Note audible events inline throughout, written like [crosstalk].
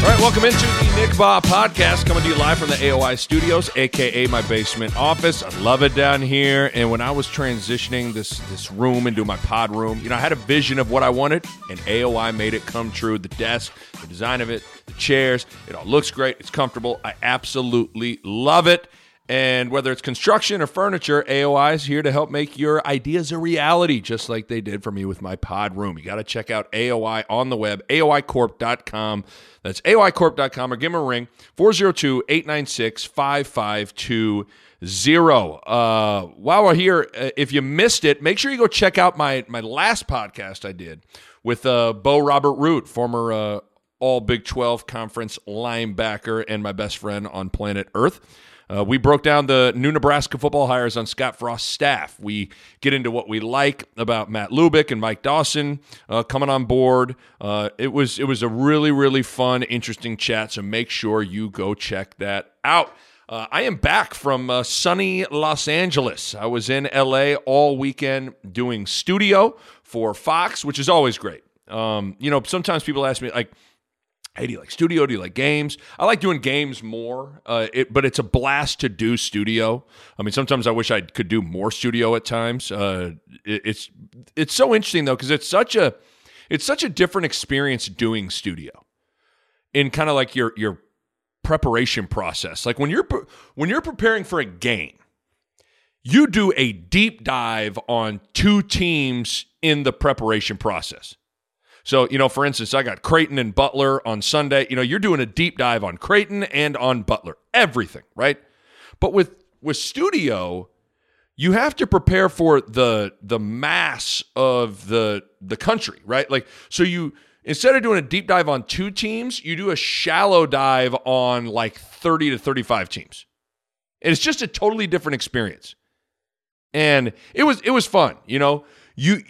All right, welcome into the Nick Bahe podcast, coming to you live from the AOI studios, aka my basement office. I love it down here. And when I was transitioning this this room into my pod room, you know, I had a vision of what I wanted, and AOI made it come true. The desk, the design of it, the chairs, it all looks great. It's comfortable. I absolutely love it. And whether it's construction or furniture, AOI is here to help make your ideas a reality, just like they did for me with my pod room. You got to check out AOI on the web, AOIcorp.com. That's AOIcorp.com or give them a ring, 402 896 5520. Uh, while we're here, uh, if you missed it, make sure you go check out my, my last podcast I did with uh, Bo Robert Ruud, former uh, All Big 12 Conference linebacker and my best friend on planet Earth. Uh, we broke down the new Nebraska football hires on Scott Frost's staff. We get into what we like about Matt Lubick and Mike Dawson uh, coming on board. Uh, it was it was a really really fun, interesting chat. So make sure you go check that out. Uh, I am back from uh, sunny Los Angeles. I was in LA all weekend doing studio for Fox, which is always great. Um, you know, sometimes people ask me like Hey, do you like studio? Do you like games? I like doing games more, uh, it, but it's a blast to do studio. I mean, sometimes I wish I could do more studio at times. Uh, it, it's it's so interesting though because it's such a it's such a different experience doing studio in kind of like your your preparation process. Like when you're when you're preparing for a game, you do a deep dive on two teams in the preparation process. So, you know, for instance, I got Creighton and Butler on Sunday. You know, you're doing a deep dive on Creighton and on Butler, everything, right? But with with studio, you have to prepare for the the mass of the the country, right? Like so you instead of doing a deep dive on two teams, you do a shallow dive on like 30 to 35 teams. And it's just a totally different experience. And it was it was fun, you know. You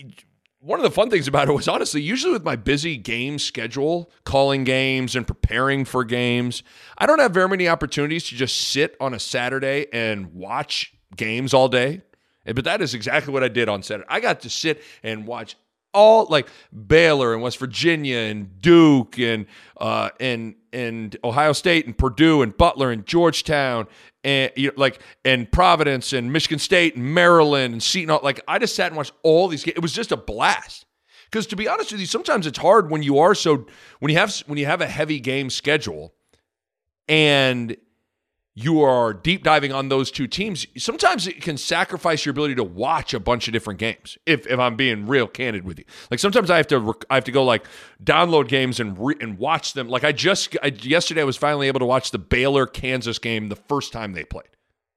one of the fun things about it was honestly, usually with my busy game schedule, calling games and preparing for games, I don't have very many opportunities to just sit on a Saturday and watch games all day. But that is exactly what I did on Saturday. I got to sit and watch all like Baylor and West Virginia and Duke and uh, and and Ohio State and Purdue and Butler and Georgetown and you know, like and Providence and Michigan State and Maryland and Seton. Like I just sat and watched all these games. It was just a blast. Because to be honest with you, sometimes it's hard when you are so when you have when you have a heavy game schedule and you are deep diving on those two teams, sometimes it can sacrifice your ability to watch a bunch of different games. If, if I'm being real candid with you, like sometimes I have to I have to go like download games and re- and watch them. Like I just I, yesterday I was finally able to watch the Baylor Kansas game the first time they played.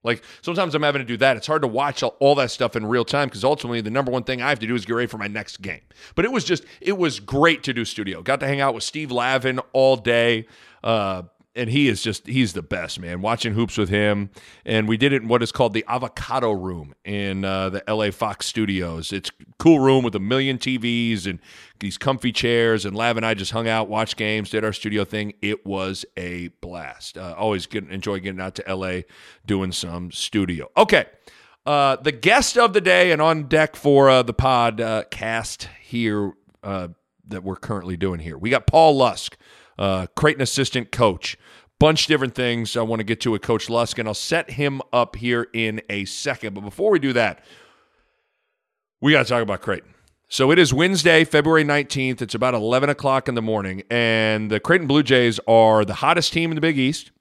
Like sometimes I'm having to do that. It's hard to watch all, all that stuff in real time because ultimately the number one thing I have to do is get ready for my next game. But it was just it was great to do studio. Got to hang out with Steve Lavin all day. Uh, and he is just he's the best man. Watching hoops with him and we did it in what is called the avocado room in uh, the la fox studios. It's cool room with a million tvs and these comfy chairs and lav and i just hung out watched games did our studio thing. It was a blast. Uh, always get, enjoy getting out to la doing some studio. Okay uh, the guest of the day and on deck for uh, the pod uh, cast here uh, that we're currently doing here. We got paul lusk uh, Creighton assistant coach. Bunch different things I want to get to with Coach Lusk, and I'll set him up here in a second. But before we do that, we got to talk about Creighton. So it is Wednesday, February 19th. It's about 11 o'clock in the morning, and the Creighton Blue Jays are the hottest team in the Big East,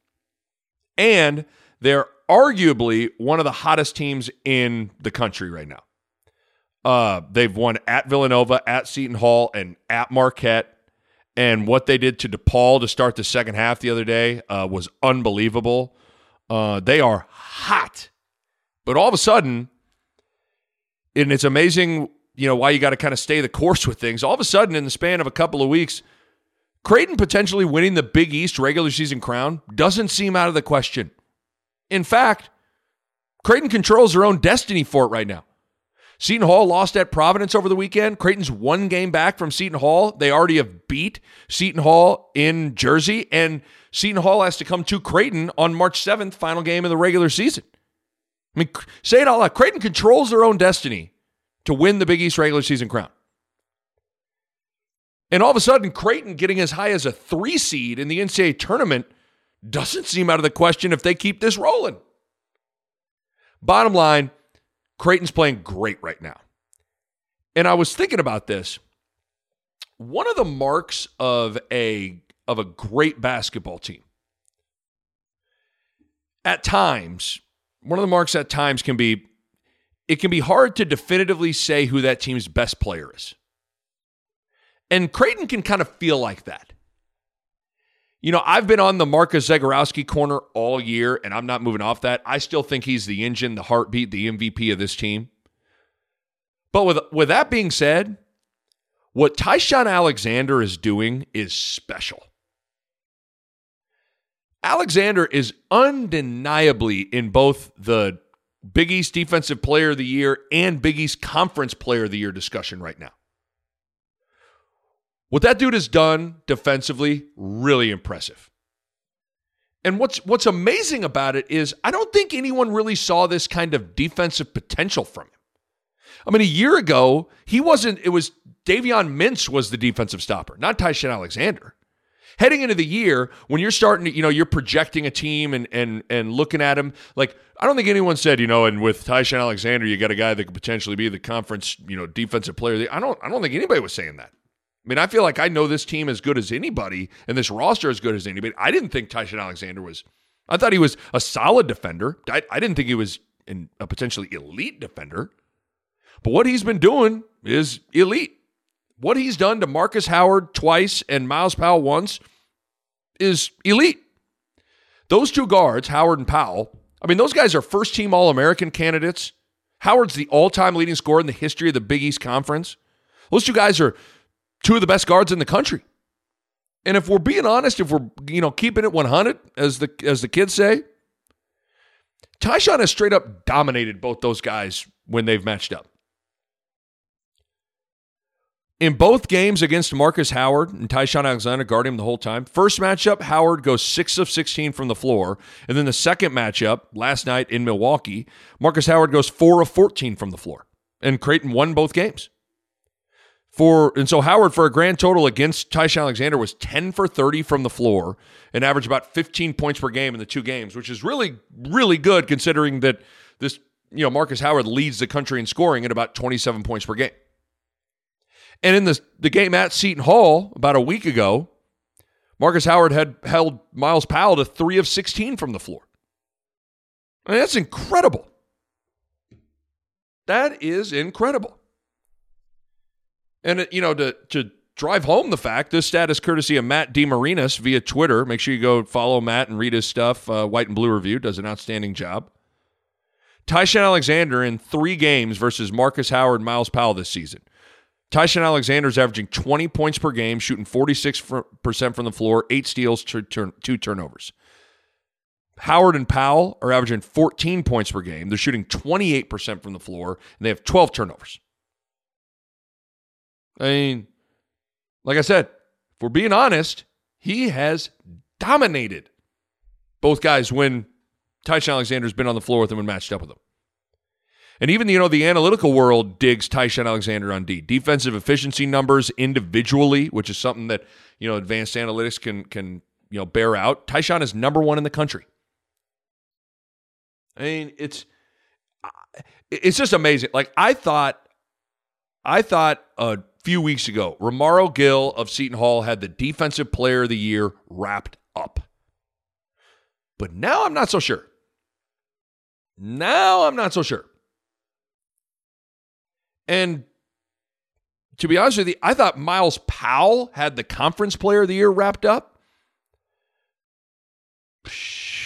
and they're arguably one of the hottest teams in the country right now. Uh, they've won at Villanova, at Seton Hall, and at Marquette. And what they did to DePaul to start the second half the other day uh, was unbelievable. Uh, they are hot. But all of a sudden, And it's amazing, you know, why you got to kind of stay the course with things. All of a sudden, in the span of a couple of weeks, Creighton potentially winning the Big East regular season crown doesn't seem out of the question. In fact, Creighton controls their own destiny for it right now. Seton Hall lost at Providence over the weekend. Creighton's one game back from Seton Hall. They already have beat Seton Hall in Jersey, and Seton Hall has to come to Creighton on March 7th, final game of the regular season. I mean, say it all out Creighton controls their own destiny to win the Big East regular season crown. And all of a sudden, Creighton getting as high as a three seed in the NCAA tournament doesn't seem out of the question if they keep this rolling. Bottom line, Creighton's playing great right now. And I was thinking about this. One of the marks of a of a great basketball team at times, one of the marks at times can be it can be hard to definitively say who that team's best player is. And Creighton can kind of feel like that. You know, I've been on the Marcus Zegarowski corner all year, and I'm not moving off that. I still think he's the engine, the heartbeat, the MVP of this team. But with, with that being said, what Ty-Shon Alexander is doing is special. Alexander is undeniably in both the Big East Defensive Player of the Year and Big East Conference Player of the Year discussion right now. What that dude has done defensively, really impressive. And what's what's amazing about it is I don't think anyone really saw this kind of defensive potential from him. I mean, a year ago, he wasn't, it was Davion Mintz was the defensive stopper, not Ty-Shon Alexander. Heading into the year, when you're starting to, you know, you're projecting a team and and and looking at him, like I don't think anyone said, you know, and with Ty-Shon Alexander, you got a guy that could potentially be the conference, you know, defensive player. I don't I don't think anybody was saying that. I mean, I feel like I know this team as good as anybody and this roster as good as anybody. I didn't think Ty-Shon Alexander was, I thought he was a solid defender. I, I didn't think he was a potentially elite defender. But what he's been doing is elite. What he's done to Marcus Howard twice and Myles Powell once is elite. Those two guards, Howard and Powell, I mean, those guys are first team All American candidates. Howard's the all time leading scorer in the history of the Big East Conference. Those two guys are two of the best guards in the country. And if we're being honest, if we're you know keeping it 100 as the as the kids say, Ty-Shon has straight up dominated both those guys when they've matched up. In both games against Marcus Howard and Ty-Shon Alexander guard him the whole time. First matchup, Howard goes 6 of 16 from the floor. And then the second matchup, last night in Milwaukee, Marcus Howard goes 4 of 14 from the floor. And Creighton won both games. For and so Howard for a grand total against Ty-Shon Alexander was 10 for 30 from the floor and averaged about 15 points per game in the two games, which is really really good considering that this you know Marcus Howard leads the country in scoring at about 27 points per game. And in the the game at Seton Hall about a week ago, Marcus Howard had held Myles Powell to 3 of 16 from the floor. I mean, that's incredible. That is incredible. And, you know, to, to drive home the fact, this stat is courtesy of Matt DeMarinis via Twitter. Make sure you go follow Matt and read his stuff. Uh, White and Blue Review does an outstanding job. Ty-Shon Alexander in three games versus Marcus Howard and Myles Powell this season. Ty-Shon Alexander is averaging 20 points per game, shooting 46% from the floor, eight steals, two turnovers. Howard and Powell are averaging 14 points per game. They're shooting 28% from the floor, and they have 12 turnovers. I mean, like I said, if we're being honest, he has dominated both guys when Ty-Shon Alexander's been on the floor with him and matched up with him. And even you know the analytical world digs Ty-Shon Alexander on D. Defensive efficiency numbers individually, which is something that you know advanced analytics can can you know bear out. Ty-Shon is number one in the country. I mean, it's it's just amazing. Like I thought, I thought a few weeks ago, Romaro Gill of Seton Hall had the Defensive Player of the Year wrapped up. But now I'm not so sure. Now I'm not so sure. And to be honest with you, I thought Myles Powell had the Conference Player of the Year wrapped up.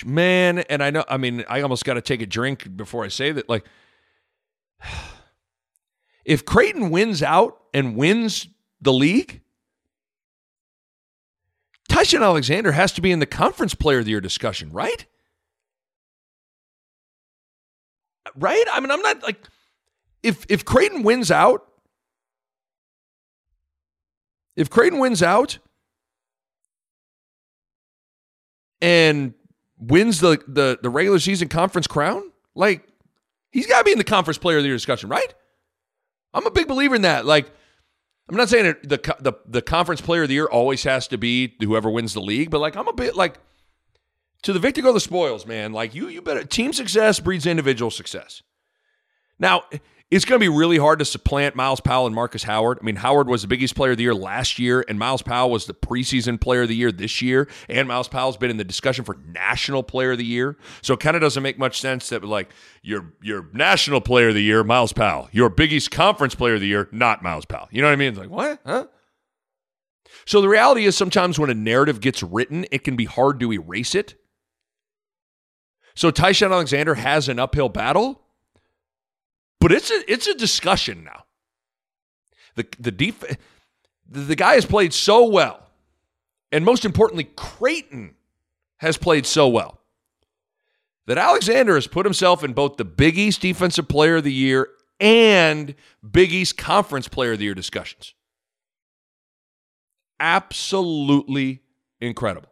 Man, and I know, I mean, I almost got to take a drink before I say that. Like, If Creighton wins out and wins the league, Ty-Shon Alexander has to be in the conference player of the year discussion, right? Right? I mean, I'm not like if if Creighton wins out, if Creighton wins out and wins the the, the regular season conference crown, like he's got to be in the conference player of the year discussion, right? I'm a big believer in that. Like, I'm not saying the the the conference player of the year always has to be whoever wins the league, but like I'm a bit like to the victor go the spoils, man. Like you you better team success breeds individual success. Now, it's going to be really hard to supplant Myles Powell and Marcus Howard. I mean, Howard was the biggest player of the year last year, and Myles Powell was the preseason player of the year this year. And Myles Powell's been in the discussion for national player of the year. So it kind of doesn't make much sense that like your your national player of the year, Myles Powell, your Big East conference player of the year, not Myles Powell. You know what I mean? It's like what? Huh? So the reality is sometimes when a narrative gets written, it can be hard to erase it. So Ty-Shon Alexander has an uphill battle but it's a it's a discussion now. The the def- the guy has played so well. And most importantly, Creighton has played so well that Alexander has put himself in both the Big East Defensive Player of the Year and Big East Conference Player of the Year discussions. Absolutely incredible.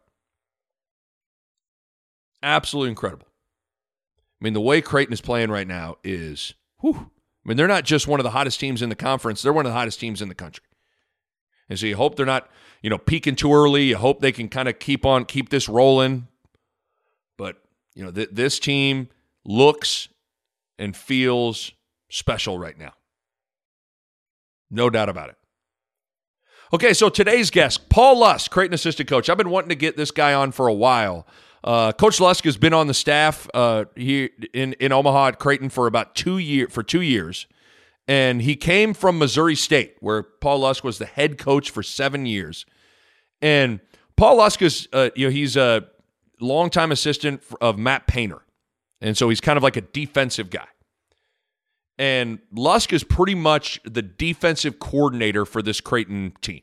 Absolutely incredible. I mean, the way Creighton is playing right now is Whew. I mean, they're not just one of the hottest teams in the conference, they're one of the hottest teams in the country. And so you hope they're not, you know, peaking too early. You hope they can kind of keep on, keep this rolling. But, you know, th- this team looks and feels special right now. No doubt about it. Okay, so today's guest, Paul Lusk, Creighton assistant coach. I've been wanting to get this guy on for a while. Uh, Coach Lusk has been on the staff uh, here in, in Omaha at Creighton for about two year for two years, and he came from Missouri State, where Paul Lusk was the head coach for seven years. And Paul Lusk is, uh, you know, he's a longtime assistant of Matt Painter, and so he's kind of like a defensive guy. And Lusk is pretty much the defensive coordinator for this Creighton team.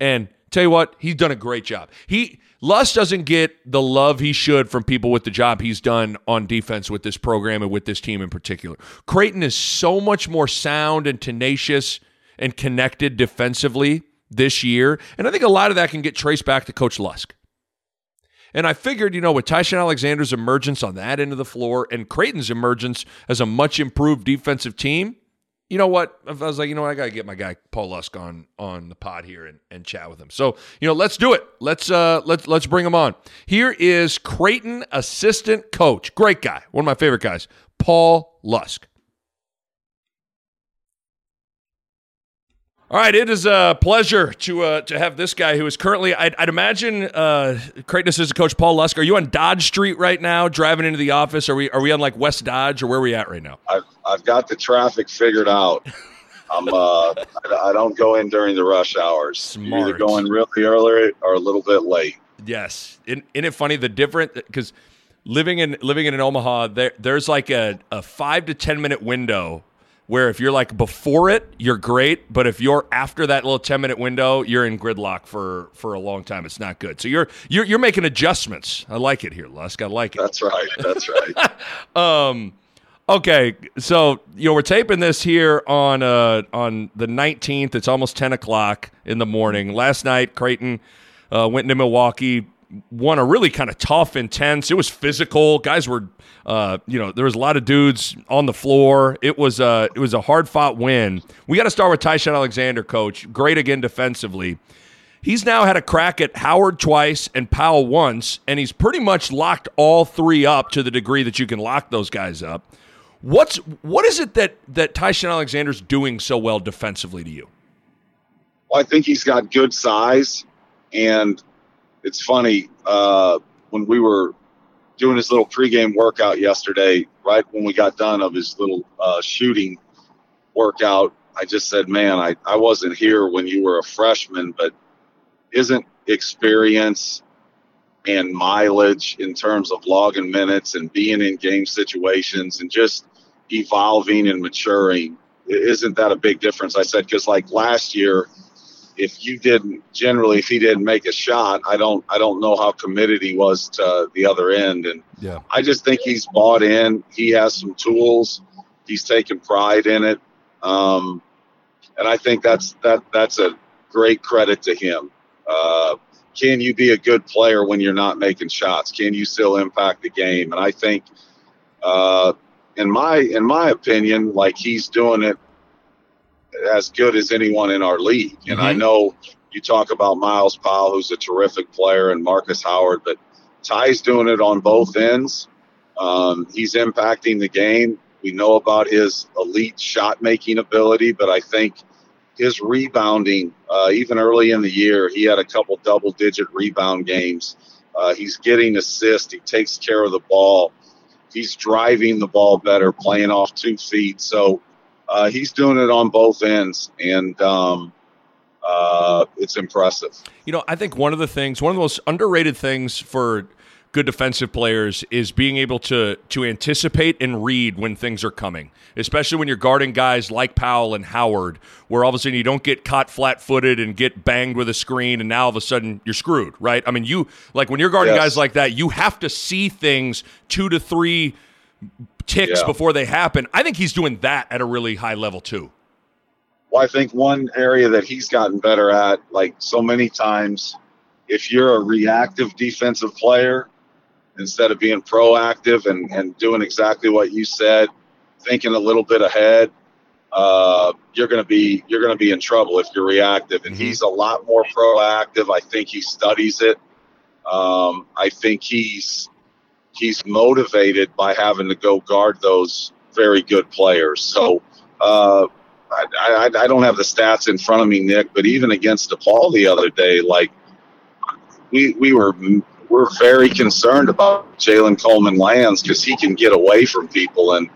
And tell you what, he's done a great job. He Lusk doesn't get the love he should from people with the job he's done on defense with this program and with this team in particular. Creighton is so much more sound and tenacious and connected defensively this year. And I think a lot of that can get traced back to Coach Lusk. And I figured, you know, with Ty-Shon Alexander's emergence on that end of the floor and Creighton's emergence as a much improved defensive team, you know what? I was like, you know what? I got to get my guy Paul Lusk on on the pod here and, and chat with him. So, you know, let's do it. Let's uh let's let's bring him on. Here is Creighton assistant coach, great guy, one of my favorite guys, Paul Lusk. All right, it is a pleasure to uh, to have this guy who is currently, I'd, I'd imagine, uh, Creighton assistant coach Paul Lusk. Are you on Dodge Street right now, driving into the office? Are we are we on like West Dodge, or where are we at right now? I've I've got the traffic figured out. I'm uh, I, I don't go in during the rush hours. Smart. You're Either going really early or a little bit late. Yes, isn't, isn't it funny the different because living in living in Omaha, there there's like a, a five to ten minute window where if you're like before it, you're great, but if you're after that little 10 minute window, you're in gridlock for for a long time. It's not good. So you're you're you're making adjustments. I like it here, Lusk. I like it. That's right. That's right. [laughs] um okay, so you know we're taping this here on uh on the 19th. It's almost 10 o'clock in the morning. Last night, Creighton uh, went to Milwaukee, won a really kind of tough, intense. It was physical. Guys were uh, you know, there was a lot of dudes on the floor. It was a it was a hard fought win. We got to start with Ty-Shon Alexander, coach. Great again defensively. He's now had a crack at Howard twice and Powell once, and he's pretty much locked all three up to the degree that you can lock those guys up. What's what is it that that Ty-Shon Alexander's doing so well defensively to you? Well, I think he's got good size, and it's funny uh, when we were doing his little pregame workout yesterday, right when we got done of his little uh, shooting workout, I just said, man, I, I wasn't here when you were a freshman, but isn't experience and mileage in terms of logging minutes and being in game situations and just evolving and maturing isn't that a big difference? I said because like last year, if you didn't generally if he didn't make a shot, I don't I don't know how committed he was to the other end, and yeah. I just think he's bought in. He has some tools. He's taken pride in it, um, and I think that's that that's a great credit to him. Uh, can you be a good player when you're not making shots? Can you still impact the game? And I think, uh, in my in my opinion, like he's doing it as good as anyone in our league. And mm-hmm. I know you talk about Myles Powell, who's a terrific player, and Marcus Howard, but Ty's doing it on both ends. Um, he's impacting the game. We know about his elite shot making ability, but I think his rebounding, uh, even early in the year, he had a couple double digit rebound games. Uh, he's getting assists. He takes care of the ball. He's driving the ball better, playing off two feet. So uh, he's doing it on both ends, and um, uh, it's impressive. You know, I think one of the things, one of the most underrated things for good defensive players is being able to to anticipate and read when things are coming, especially when you're guarding guys like Powell and Howard, where all of a sudden you don't get caught flat-footed and get banged with a screen, and now all of a sudden you're screwed, right? I mean, you like when you're guarding yes. guys like that, you have to see things two to three ticks yeah. before they happen. I think he's doing that at a really high level too. Well, I think one area that he's gotten better at, like so many times, if you're a reactive defensive player, instead of being proactive and, and doing exactly what you said, thinking a little bit ahead, uh, you're going to be you're going to be in trouble if you're reactive. And mm-hmm. he's a lot more proactive. I think he studies it. Um, I think he's he's motivated by having to go guard those very good players. So uh, I, I, I don't have the stats in front of me, Nick, but even against DePaul the other day, like we we were we're very concerned about Jalen Coleman Lands because he can get away from people. And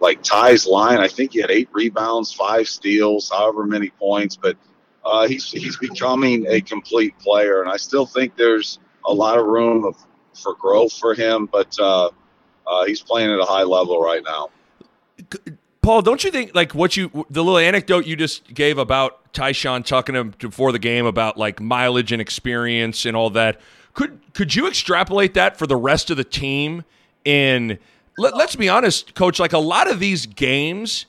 like Ty's line, I think he had eight rebounds, five steals, however many points, but uh, he's he's becoming a complete player. And I still think there's a lot of room of, for growth for him, but uh, uh, he's playing at a high level right now. Paul, don't you think like what you the little anecdote you just gave about Ty-Shon talking to him before the game about like mileage and experience and all that? Could could you extrapolate that for the rest of the team? In let, us be honest, coach. Like a lot of these games,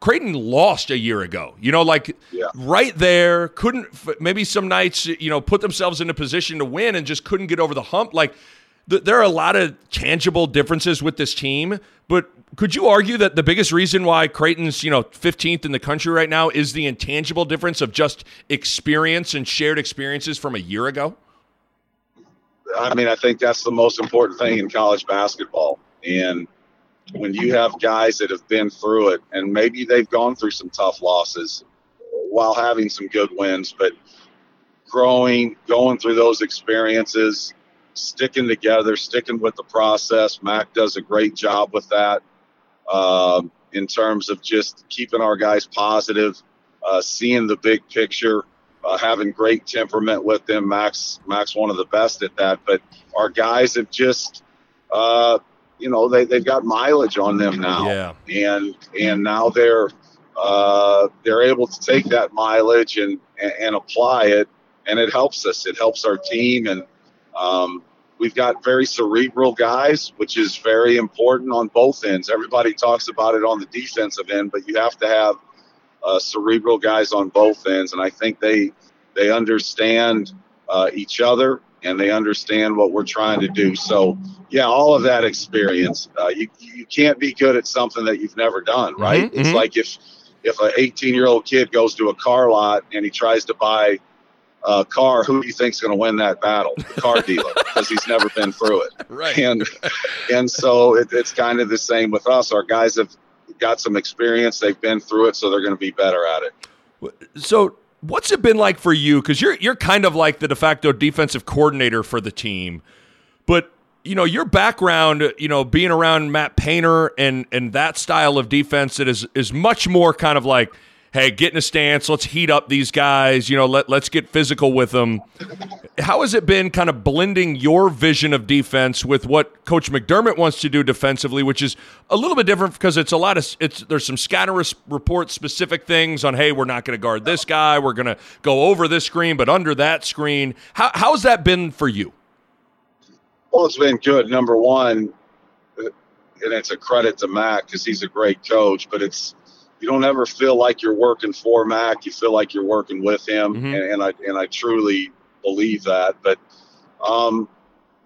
Creighton lost a year ago. You know, like yeah. right there, couldn't maybe some nights you know put themselves in a position to win and just couldn't get over the hump. Like th- there are a lot of tangible differences with this team, but could you argue that the biggest reason why Creighton's, you know, 15th in the country right now is the intangible difference of just experience and shared experiences from a year ago? I mean, I think that's the most important thing in college basketball. And when you have guys that have been through it, and maybe they've gone through some tough losses while having some good wins, but growing, going through those experiences, sticking together, sticking with the process. Mac does a great job with that um, in terms of just keeping our guys positive, uh, seeing the big picture uh, having great temperament with them. Mac's, Mac's, one of the best at that. But our guys have just, uh, you know, they they've got mileage on them now, yeah. and and now they're uh, they're able to take that mileage and, and, and apply it, and it helps us. It helps our team, and um, we've got very cerebral guys, which is very important on both ends. Everybody talks about it on the defensive end, but you have to have uh, cerebral guys on both ends, and I think they they understand uh, each other and they understand what we're trying to do. So, yeah, all of that experience. Uh, you you can't be good at something that you've never done, mm-hmm, right? Mm-hmm, it's like if if an 18 year old kid goes to a car lot and he tries to buy a car, who do you think's going to win that battle? The car [laughs] dealer, because he's never been through it. Right. And and so it, it's kind of the same with us. Our guys have got some experience. They've been through it, so they're going to be better at it. So, what's it been like for you? Because you're you're kind of like the de facto defensive coordinator for the team, but you know your background, you know, being around Matt Painter and and that style of defense that is is much more kind of like hey, get in a stance, let's heat up these guys, you know, let let's get physical with them. How has it been kind of blending your vision of defense with what Coach McDermott wants to do defensively, which is a little bit different because it's a lot of it's there's some scatter report specific things on hey, we're not going to guard this guy, we're going to go over this screen, but under that screen. How how's that been for you? Well, it's been good. Number one, uh, and it's a credit to Mac because he's a great coach, but it's you don't ever feel like you're working for Mac. You feel like you're working with him, mm-hmm. and, and, I and I truly believe that. But um,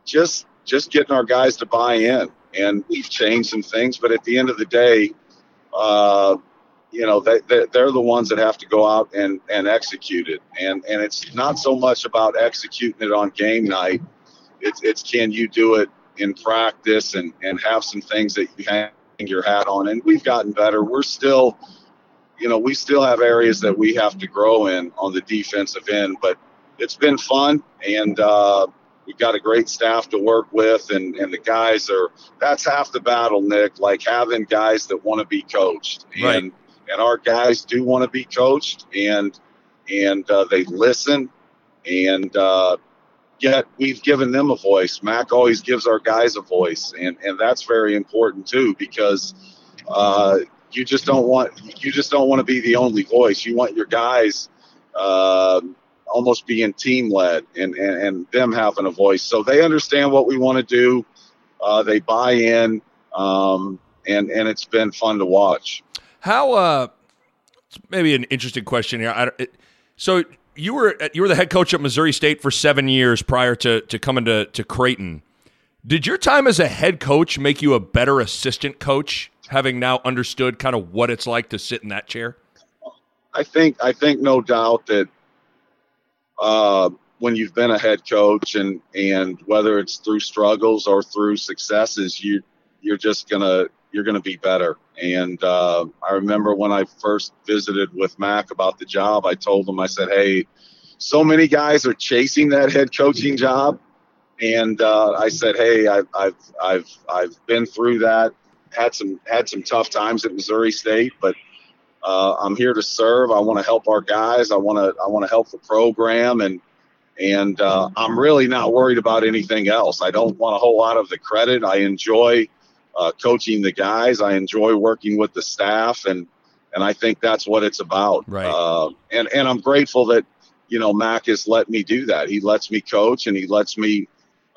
just just getting our guys to buy in, and we've changed some things. But at the end of the day, uh, you know, they, they they're the ones that have to go out and and execute it. And and it's not so much about executing it on game night. It's it's can you do it in practice and and have some things that you hang your hat on. And we've gotten better. We're still, you know, we still have areas that we have to grow in on the defensive end, but it's been fun and uh, we've got a great staff to work with and, and the guys are that's half the battle nick like having guys that want to be coached right. and and our guys do want to be coached and and uh, they listen and uh, yet we've given them a voice. Mac always gives our guys a voice, and and that's very important too because uh, you just don't want you just don't want to be the only voice. You want your guys uh, almost being team led and, and and them having a voice, so they understand what we want to do. Uh, they buy in, um, and and it's been fun to watch. How uh, maybe an interesting question here. I, it, so you were you were the head coach at Missouri State for seven years prior to to coming to to Creighton. Did your time as a head coach make you a better assistant coach, having now understood kind of what it's like to sit in that chair? I think I think no doubt that uh, when you've been a head coach and and whether it's through struggles or through successes, you you're just gonna you're gonna be better. And uh, I remember when I first visited with Mac about the job, I told him, I said, hey, so many guys are chasing that head coaching job. And uh, I said, hey, I've, I've, I've, I've been through that, had some, had some tough times at Missouri State, but uh, I'm here to serve. I want to help our guys. I want to, I want to help the program. And, and uh, I'm really not worried about anything else. I don't want a whole lot of the credit. I enjoy – uh, coaching the guys. I enjoy working with the staff, and and I think that's what it's about. Right. Uh, and and I'm grateful that you know Mac has let me do that. He lets me coach, and he lets me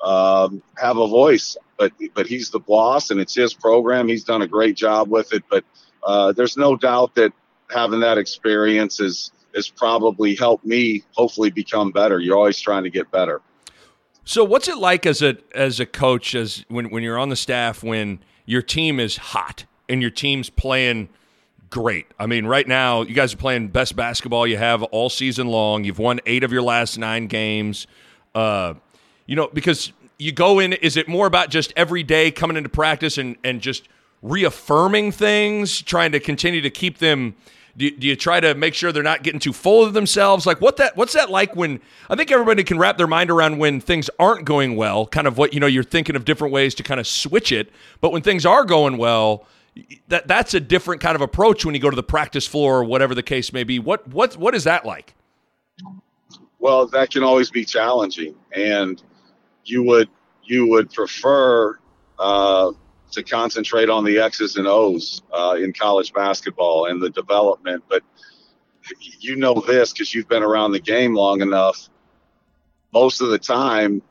um, have a voice. But but he's the boss, and it's his program. He's done a great job with it. But uh, there's no doubt that having that experience is has probably helped me hopefully become better. You're always trying to get better. So what's it like as a as a coach as when when you're on the staff when your team is hot and your team's playing great. I mean, right now you guys are playing best basketball you have all season long. You've won 8 of your last 9 games. Uh, you know, because you go in is it more about just every day coming into practice and and just reaffirming things, trying to continue to keep them do you, do you try to make sure they're not getting too full of themselves? Like what that what's that like when I think everybody can wrap their mind around when things aren't going well, kind of what you know you're thinking of different ways to kind of switch it, but when things are going well, that that's a different kind of approach when you go to the practice floor or whatever the case may be. What what what is that like? Well, that can always be challenging, and you would you would prefer uh, to concentrate on the X's and O's uh, in college basketball and the development. But you know this because you've been around the game long enough. Most of the time,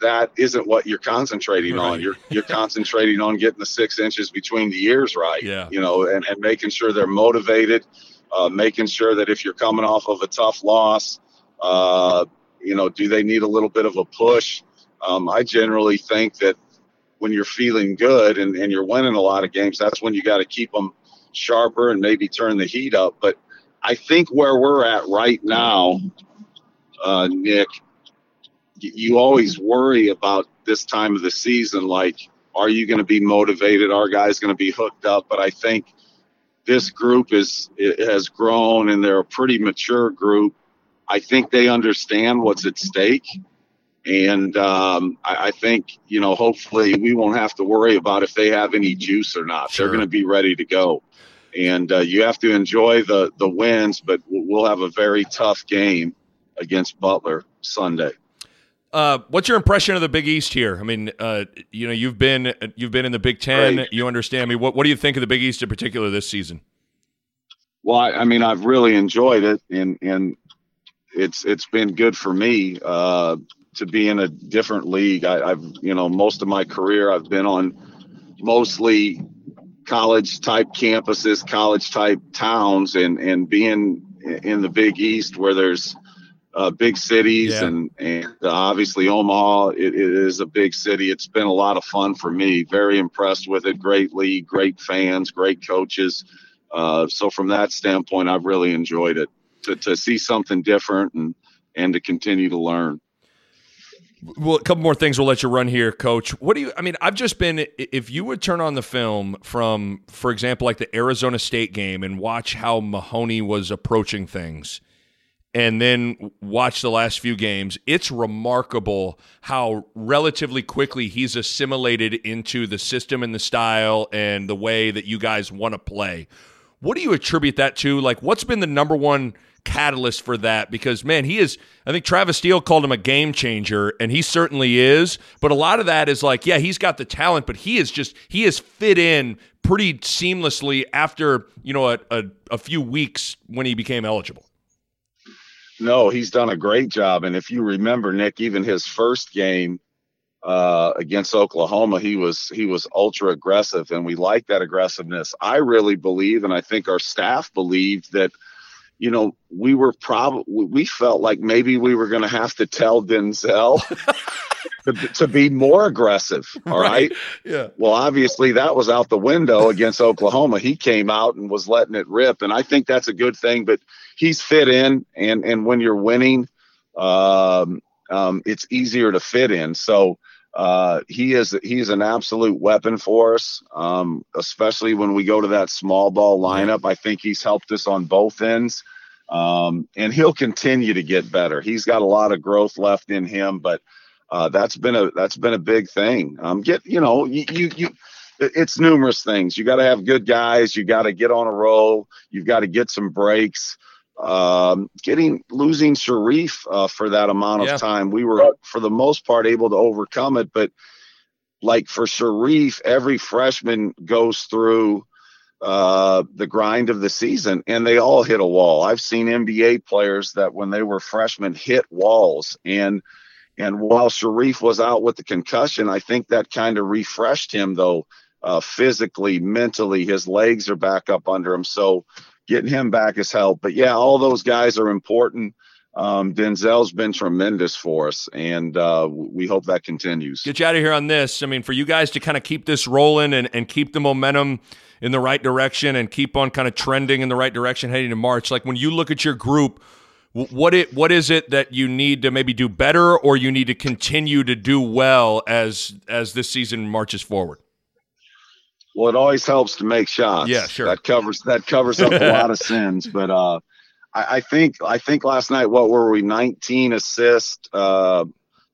that isn't what you're concentrating right. on. You're you're concentrating on getting the six inches between the ears right. Yeah. You know, and, and making sure they're motivated, uh, making sure that if you're coming off of a tough loss, uh, you know, do they need a little bit of a push? Um, I generally think that when you're feeling good and, and you're winning a lot of games, that's when you got to keep them sharper and maybe turn the heat up. But I think where we're at right now, uh, Nick, you always worry about this time of the season. Like, are you going to be motivated? Are guys going to be hooked up? But I think this group is has grown and they're a pretty mature group. I think they understand what's at stake and um, I, I, think, you know, hopefully we won't have to worry about if they have any juice or not. Sure. They're going to be ready to go. and uh, you have to enjoy the the wins. But we'll have a very tough game against Butler Sunday. Uh, what's your impression of the Big East here? I mean, uh, you know, you've been you've been in the Big Ten. You understand me. What what do you think of the Big East in particular this season? Well, I, I mean, I've really enjoyed it, and and it's it's been good for me uh, to be in a different league. I, I've you know most of my career I've been on mostly college type campuses, college type towns, and and being in the Big East where there's uh, big cities yeah. and and uh, obviously Omaha it, it is a big city. It's been a lot of fun for me. Very impressed with it. Great league, great fans, great coaches. Uh, so from that standpoint, I've really enjoyed it to to see something different and and to continue to learn. Well, a couple more things we'll let you run here, Coach. What do you? I mean, I've just been. If you would turn on the film from, for example, like the Arizona State game and watch how Mahoney was approaching things and then watch the last few games, it's remarkable how relatively quickly he's assimilated into the system and the style and the way that you guys want to play. What do you attribute that to? Like, what's been the number one catalyst for that? Because, man, he is, I think Travis Steele called him a game changer, and he certainly is. But a lot of that is like, yeah, he's got the talent, but he is just, he has fit in pretty seamlessly after, you know, a, a, a few weeks when he became eligible. No, he's done a great job. And if you remember, Nick, even his first game uh, against Oklahoma, he was he was ultra aggressive, and we like that aggressiveness. I really believe, and I think our staff believed that, you know, we were probably we felt like maybe we were going to have to tell Denzel [laughs] to, to, be more aggressive. All right? right. Yeah. Well, obviously that was out the window against Oklahoma. He came out and was letting it rip, and I think that's a good thing. But he's fit in, and and when you're winning, um, um, it's easier to fit in. So uh, he is he's an absolute weapon for us, um, especially when we go to that small ball lineup. I think he's helped us on both ends, um, and he'll continue to get better. He's got a lot of growth left in him, but uh, that's been a that's been a big thing. Um, get you know you you. you it's numerous things. You got to have good guys. You got to get on a roll. You've got to get some breaks. Um, getting losing Shereef uh, for that amount of yeah. time, we were for the most part able to overcome it. But like for Shereef, every freshman goes through uh, the grind of the season, and they all hit a wall. I've seen NBA players that when they were freshmen hit walls, and and while Shereef was out with the concussion, I think that kind of refreshed him though. Uh, physically, mentally, his legs are back up under him. So getting him back has helped. But yeah, all those guys are important. Um, Denzel's been tremendous for us, and uh, we hope that continues. Get you out of here on this. I mean, for you guys to kind of keep this rolling and, and keep the momentum in the right direction and keep on kind of trending in the right direction heading to March. Like when you look at your group, what it what is it that you need to maybe do better, or you need to continue to do well as as this season marches forward? Well, it always helps to make shots. Yeah, sure. That covers that covers up a [laughs] lot of sins. But uh, I, I, think I think last night what were we? 19 assists uh,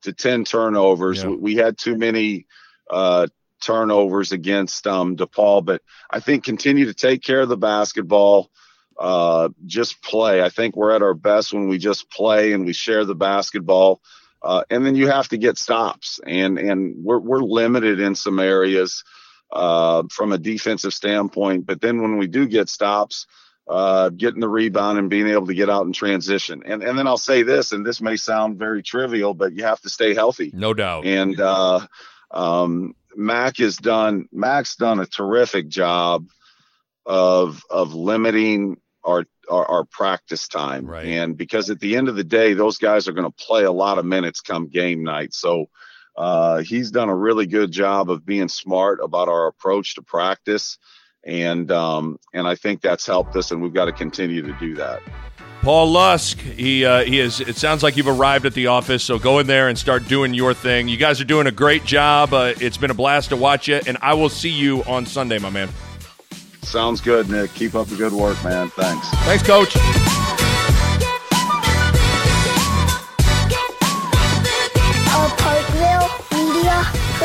to 10 turnovers. Yeah. We, we, had too many uh, turnovers against um, DePaul, but I think continue to take care of the basketball. Uh, just play. I think we're at our best when we just play and we share the basketball. Uh, and then you have to get stops, and and we're we're limited in some areas uh, from a defensive standpoint. But then when we do get stops, uh, getting the rebound and being able to get out and transition. And and then I'll say this, and this may sound very trivial, but you have to stay healthy. No doubt. And uh, um, Mac has done Mac's done a terrific job of of limiting our our, our practice time. Right. And because at the end of the day, those guys are going to play a lot of minutes come game night. So uh, he's done a really good job of being smart about our approach to practice, and um, and I think that's helped us, and we've got to continue to do that. Paul Lusk, he uh, he is. It sounds like you've arrived at the office, so go in there and start doing your thing. You guys are doing a great job. Uh, it's been a blast to watch you, and I will see you on Sunday, my man. Sounds good, Nick. Keep up the good work, man. Thanks. Thanks, Coach.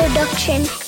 Production.